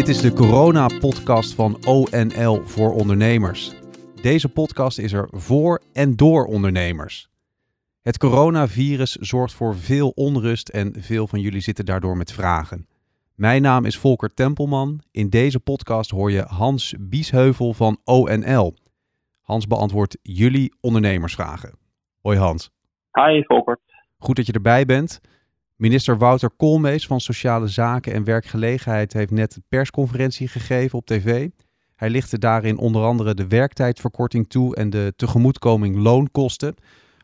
Dit is de corona-podcast van ONL voor ondernemers. Deze podcast is er voor en door ondernemers. Het coronavirus zorgt voor veel onrust en veel van jullie zitten daardoor met vragen. Mijn naam is Volker Tempelman. In deze podcast hoor je Hans Biesheuvel van ONL. Hans beantwoordt jullie ondernemersvragen. Hoi Hans. Hi Volker. Goed dat je erbij bent. Minister Wouter Koolmees van Sociale Zaken en Werkgelegenheid heeft net een persconferentie gegeven op tv. Hij lichtte daarin onder andere de werktijdverkorting toe en de tegemoetkoming loonkosten.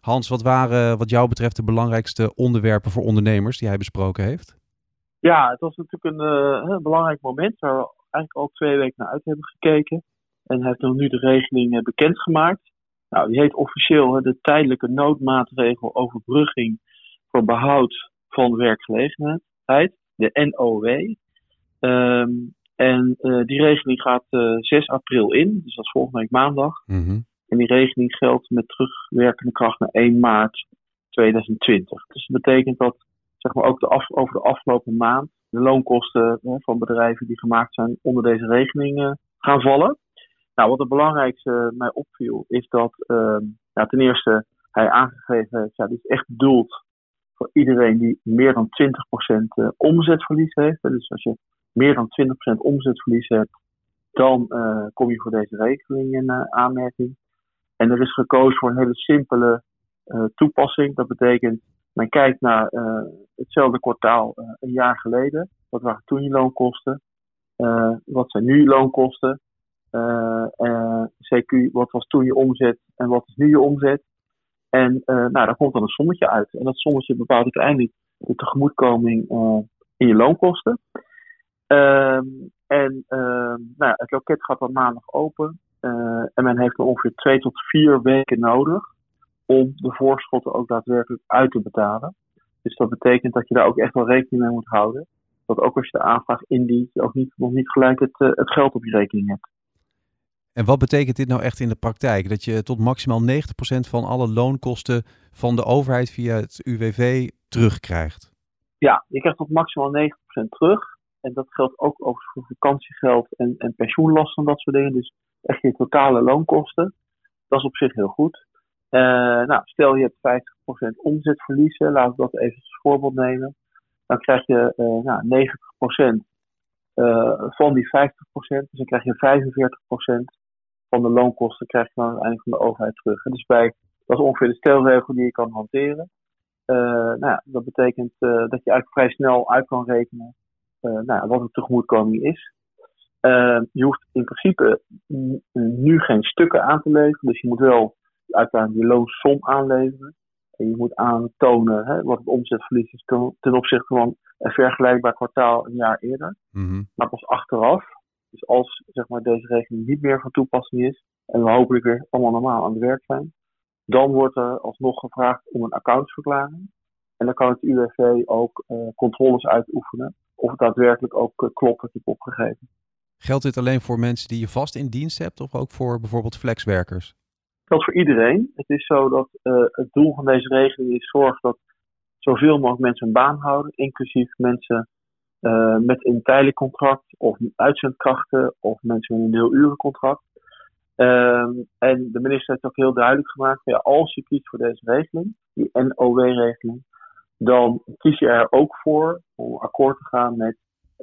Hans, wat waren wat jou betreft de belangrijkste onderwerpen voor ondernemers die hij besproken heeft? Ja, het was natuurlijk een, uh, belangrijk moment waar we eigenlijk al twee weken naar uit hebben gekeken. En hij heeft nog nu de regeling uh, bekendgemaakt. Nou, die heet officieel de tijdelijke noodmaatregel overbrugging voor behoud van werkgelegenheid, de NOW. Ehm, en uh, die regeling gaat 6 april in, dus dat is volgende week maandag. Mhm. En die regeling geldt met terugwerkende kracht naar 1 maart 2020. Dus dat betekent dat zeg maar, ook de af, over de afgelopen maand de loonkosten van bedrijven die gemaakt zijn onder deze regeling uh, gaan vallen. Nou, wat het belangrijkste mij opviel is dat uh, nou, ten eerste hij aangegeven heeft, ja, dit is echt bedoeld voor iedereen die meer dan 20% omzetverlies heeft. Dus als je meer dan 20% omzetverlies hebt, dan uh, kom je voor deze regeling in uh, aanmerking. En er is gekozen voor een hele simpele toepassing. Dat betekent, men kijkt naar hetzelfde kwartaal een jaar geleden. Wat waren toen je loonkosten? wat zijn nu je loonkosten? CQ, wat was toen je omzet en wat is nu je omzet? En nou, daar komt dan een sommetje uit. En dat sommetje bepaalt uiteindelijk de tegemoetkoming in je loonkosten. Um, en uh, nou, het loket gaat dan maandag open. Uh, en men heeft dan ongeveer twee tot vier weken nodig om de voorschotten ook daadwerkelijk uit te betalen. Dus dat betekent dat je daar ook echt wel rekening mee moet houden. Dat ook als je de aanvraag indient, je ook niet, nog niet gelijk het, het geld op je rekening hebt. En wat betekent dit nou echt in de praktijk? Dat je tot maximaal 90% van alle loonkosten van de overheid via het UWV terugkrijgt? Ja, je krijgt tot maximaal 90% terug. En dat geldt ook overigens voor vakantiegeld en, en pensioenlasten en dat soort dingen. Dus echt je totale loonkosten. Dat is op zich heel goed. Uh, nou, stel je hebt 50% omzetverliezen, laten we dat even als voorbeeld nemen. Dan krijg je uh, nou, 90% uh, van die 50%, dus dan krijg je 45% van de loonkosten krijg je dan uiteindelijk van de overheid terug. Dus bij, dat is ongeveer de stelregel die je kan hanteren. nou ja, dat betekent dat je eigenlijk vrij snel uit kan rekenen uh, nou, wat een tegemoetkoming is. Je hoeft in principe nu geen stukken aan te leveren, dus je moet wel uiteindelijk je loonsom aanleveren. En je moet aantonen hè, wat het omzetverlies is ten, ten, opzichte van een vergelijkbaar kwartaal een jaar eerder. Mm-hmm. Maar pas achteraf, dus als zeg maar, deze regeling niet meer van toepassing is en we hopelijk weer allemaal normaal aan het werk zijn, dan wordt er alsnog gevraagd om een accountsverklaring. En dan kan het UWV ook uh, controles uitoefenen of het daadwerkelijk ook uh, klopt wat opgegeven. Geldt dit alleen voor mensen die je vast in dienst hebt of ook voor bijvoorbeeld flexwerkers? geldt voor iedereen. Het is zo dat uh, het doel van deze regeling is zorg dat zoveel mogelijk mensen een baan houden, inclusief mensen uh, met een tijdelijk contract of uitzendkrachten of mensen met een deelurencontract. Um, en de minister heeft ook heel duidelijk gemaakt: ja, als je kiest voor deze regeling, die NOW-regeling, dan kies je er ook voor om akkoord te gaan met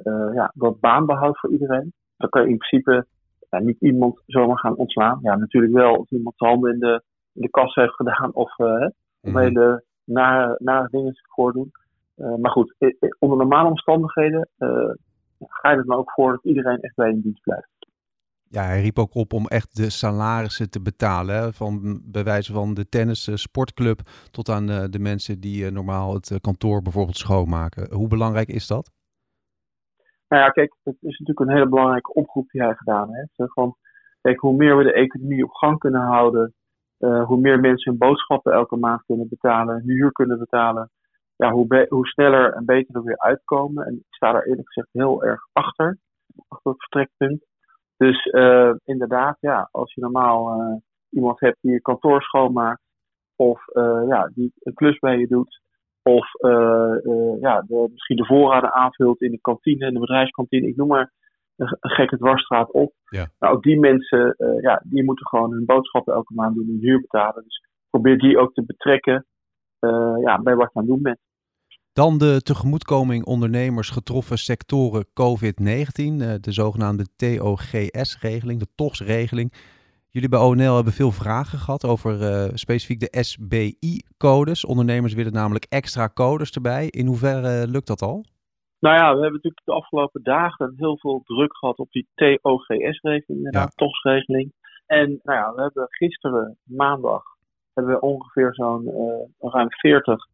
uh, ja, dat baanbehoud voor iedereen. Dan kan je in principe ja, niet iemand zomaar gaan ontslaan. Ja, natuurlijk wel als iemand zijn handen in de, in de kas heeft gedaan of uh, hele nare, nare dingen voordoen. Uh, maar goed, onder normale omstandigheden ga je er dan ook voor dat iedereen echt bij een dienst blijft. Ja, hij riep ook op om echt de salarissen te betalen. Hè? Van bij wijze van de tennis sportclub tot aan de mensen die normaal het kantoor bijvoorbeeld schoonmaken. Hoe belangrijk is dat? Nou ja, kijk, het is natuurlijk een hele belangrijke oproep die hij gedaan heeft. Van, kijk, hoe meer we de economie op gang kunnen houden, hoe meer mensen hun boodschappen elke maand kunnen betalen, huur kunnen betalen, ja, hoe, hoe sneller en beter er weer uitkomen. En ik sta daar eerlijk gezegd heel erg achter, achter het vertrekpunt. Dus uh, inderdaad, ja, als je normaal uh, iemand hebt die je kantoor schoonmaakt, of uh, ja, die een klus bij je doet, of ja, de, misschien de voorraden aanvult in de kantine, in de bedrijfskantine, ik noem maar een gekke dwarsstraat op. Ja. Nou, ook die mensen, eh, ja, die moeten gewoon hun boodschappen elke maand doen, hun huur betalen. Dus probeer die ook te betrekken eh, ja, bij wat je aan het doen bent. Dan de tegemoetkoming ondernemers getroffen sectoren COVID-19, eh, de zogenaamde TOGS-regeling, de TOGS-regeling. Jullie bij ONL hebben veel vragen gehad over eh, specifiek de SBI-codes. Ondernemers willen namelijk extra codes erbij. In hoeverre lukt dat al? Nou ja, we hebben natuurlijk de afgelopen dagen heel veel druk gehad op die TOGS-regeling, inderdaad, Ja. TOGS-regeling. En nou ja, we hebben gisteren, maandag, hebben we ongeveer zo'n eh, ruim 40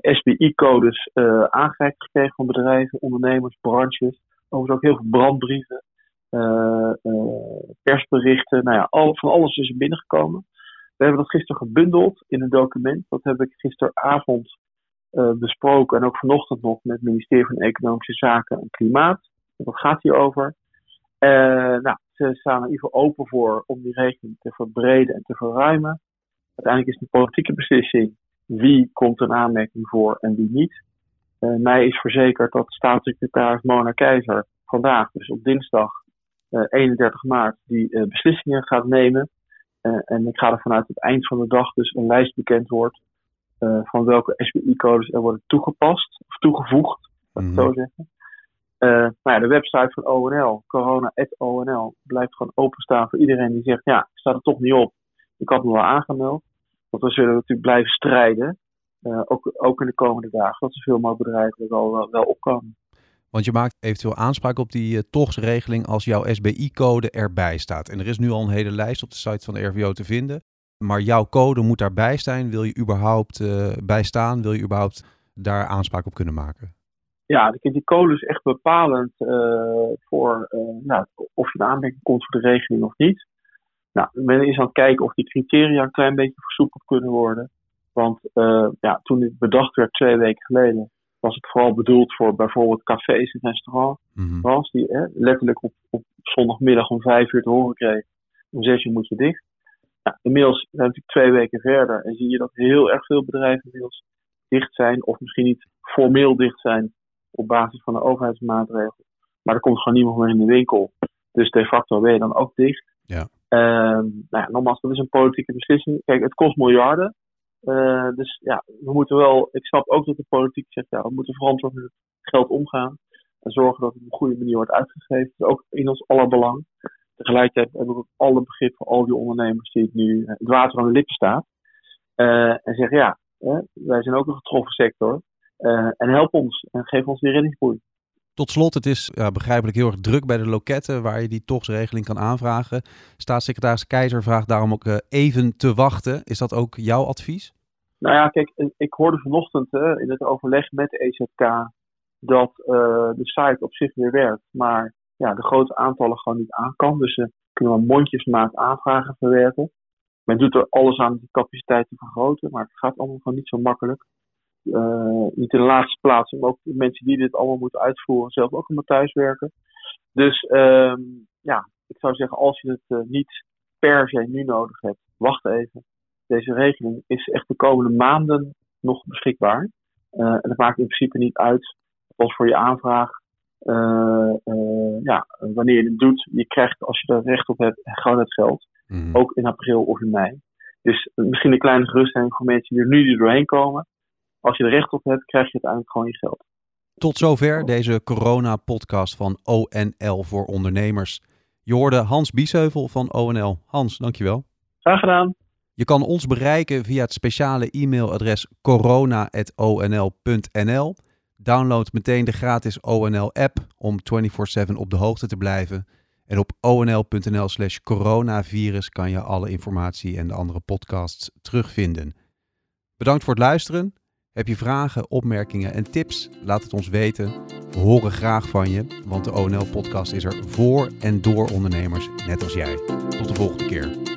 SBI-codes eh aangereikt gekregen van bedrijven, ondernemers, branches. Overigens ook heel veel brandbrieven, eh, eh, persberichten. Nou ja, al, van alles is er binnengekomen. We hebben dat gisteren gebundeld in een document. Dat heb ik gisteravond besproken en ook vanochtend nog met het ministerie van Economische Zaken en Klimaat. Wat gaat hierover? Eh nou, ze staan er open voor om die regeling te verbreden en te verruimen. Uiteindelijk is het een politieke beslissing wie komt een aanmerking voor en wie niet. Eh, mij is verzekerd dat staatssecretaris Mona Keizer vandaag, dus op dinsdag eh, 31 maart, die eh, beslissingen gaat nemen. Eh, en ik ga ervan uit dat het eind van de dag dus een lijst bekend wordt eh, van welke SBI-codes er worden toegepast of toegevoegd, laat ik het zo zeggen. Eh, nou ja, de website van ONL, corona.onl, blijft gewoon openstaan voor iedereen die zegt, ja, ik sta er toch niet op. Ik had me wel aangemeld. Want we zullen natuurlijk blijven strijden, eh, ook, ook in de komende dagen, dat zoveel mogelijk bedrijven er wel, wel, opkomen. Want je maakt eventueel aanspraak op die uh, TOGS-regeling als jouw SBI-code erbij staat. En er is nu al een hele lijst op de site van de RVO te vinden. Maar jouw code moet daarbij zijn. Wil je überhaupt uh, bijstaan? Wil je überhaupt daar aanspraak op kunnen maken? Ja, die code is echt bepalend uh, voor nou, of je een aanmerking komt voor de regeling of niet. Nou, men is aan het kijken of die criteria een klein beetje versoepeld kunnen worden. Want uh, ja, toen dit bedacht werd twee weken geleden, was het vooral bedoeld voor bijvoorbeeld cafés en restaurants. Mm -hmm. Die hè, letterlijk op, op zondagmiddag om vijf uur te horen kregen. Om zes uur moet je dicht. Nou, inmiddels zijn we natuurlijk twee weken verder en zie je dat heel erg veel bedrijven inmiddels dicht zijn. Of misschien niet formeel dicht zijn op basis van de overheidsmaatregelen. Maar er komt gewoon niemand meer in de winkel. Dus de facto ben je dan ook dicht. Um, nou ja, nogmaals, dat is een politieke beslissing. Kijk, het kost miljarden. Uh, dus ja, we moeten wel. Ik snap ook dat de politiek zegt, ja, we moeten verantwoord met het geld omgaan. En zorgen dat het op een goede manier wordt uitgegeven. Dat is ook in ons aller belang. Tegelijkertijd heb ik ook alle begrip voor al die ondernemers die het nu het water aan de lippen staat. Uh, en zeggen, ja, hè, wij zijn ook een getroffen sector. En help ons en geef ons die reddingsboei. Tot slot, het is begrijpelijk heel erg druk bij de loketten waar je die TOGS-regeling kan aanvragen. Staatssecretaris Keizer vraagt daarom ook uh, even te wachten. Is dat ook jouw advies? Nou ja, kijk, ik hoorde vanochtend in het overleg met de EZK dat uh, de site op zich weer werkt, maar ja, de grote aantallen gewoon niet aan kan. Dus ze kunnen maar mondjesmaat aanvragen verwerken. Men doet er alles aan die capaciteit te vergroten, maar het gaat allemaal gewoon niet zo makkelijk. Uh, niet in de laatste plaats, maar ook de mensen die dit allemaal moeten uitvoeren, zelf ook allemaal thuiswerken. Dus uh, ja, ik zou zeggen, als je het uh, niet per se nu nodig hebt, wacht even. Deze regeling is echt de komende maanden nog beschikbaar. Uh, en het maakt in principe niet uit als voor je aanvraag, uh, ja, wanneer je het doet, je krijgt als je er recht op hebt gewoon het geld. Mm. Ook in april of in mei. Dus misschien een kleine geruststelling voor mensen die er nu doorheen komen als je er recht op hebt, krijg je uiteindelijk gewoon je geld. Tot zover deze corona-podcast van ONL voor ondernemers. Je hoorde Hans Biesheuvel van ONL. Hans, dankjewel. Graag gedaan. Je kan ons bereiken via het speciale e-mailadres corona.onl.nl. Download meteen de gratis ONL-app om 24/7 op de hoogte te blijven. En op onl.nl slash coronavirus kan je alle informatie en de andere podcasts terugvinden. Bedankt voor het luisteren. Heb je vragen, opmerkingen en tips? Laat het ons weten. We horen graag van je, want de ONL-podcast is er voor en door ondernemers, net als jij. Tot de volgende keer.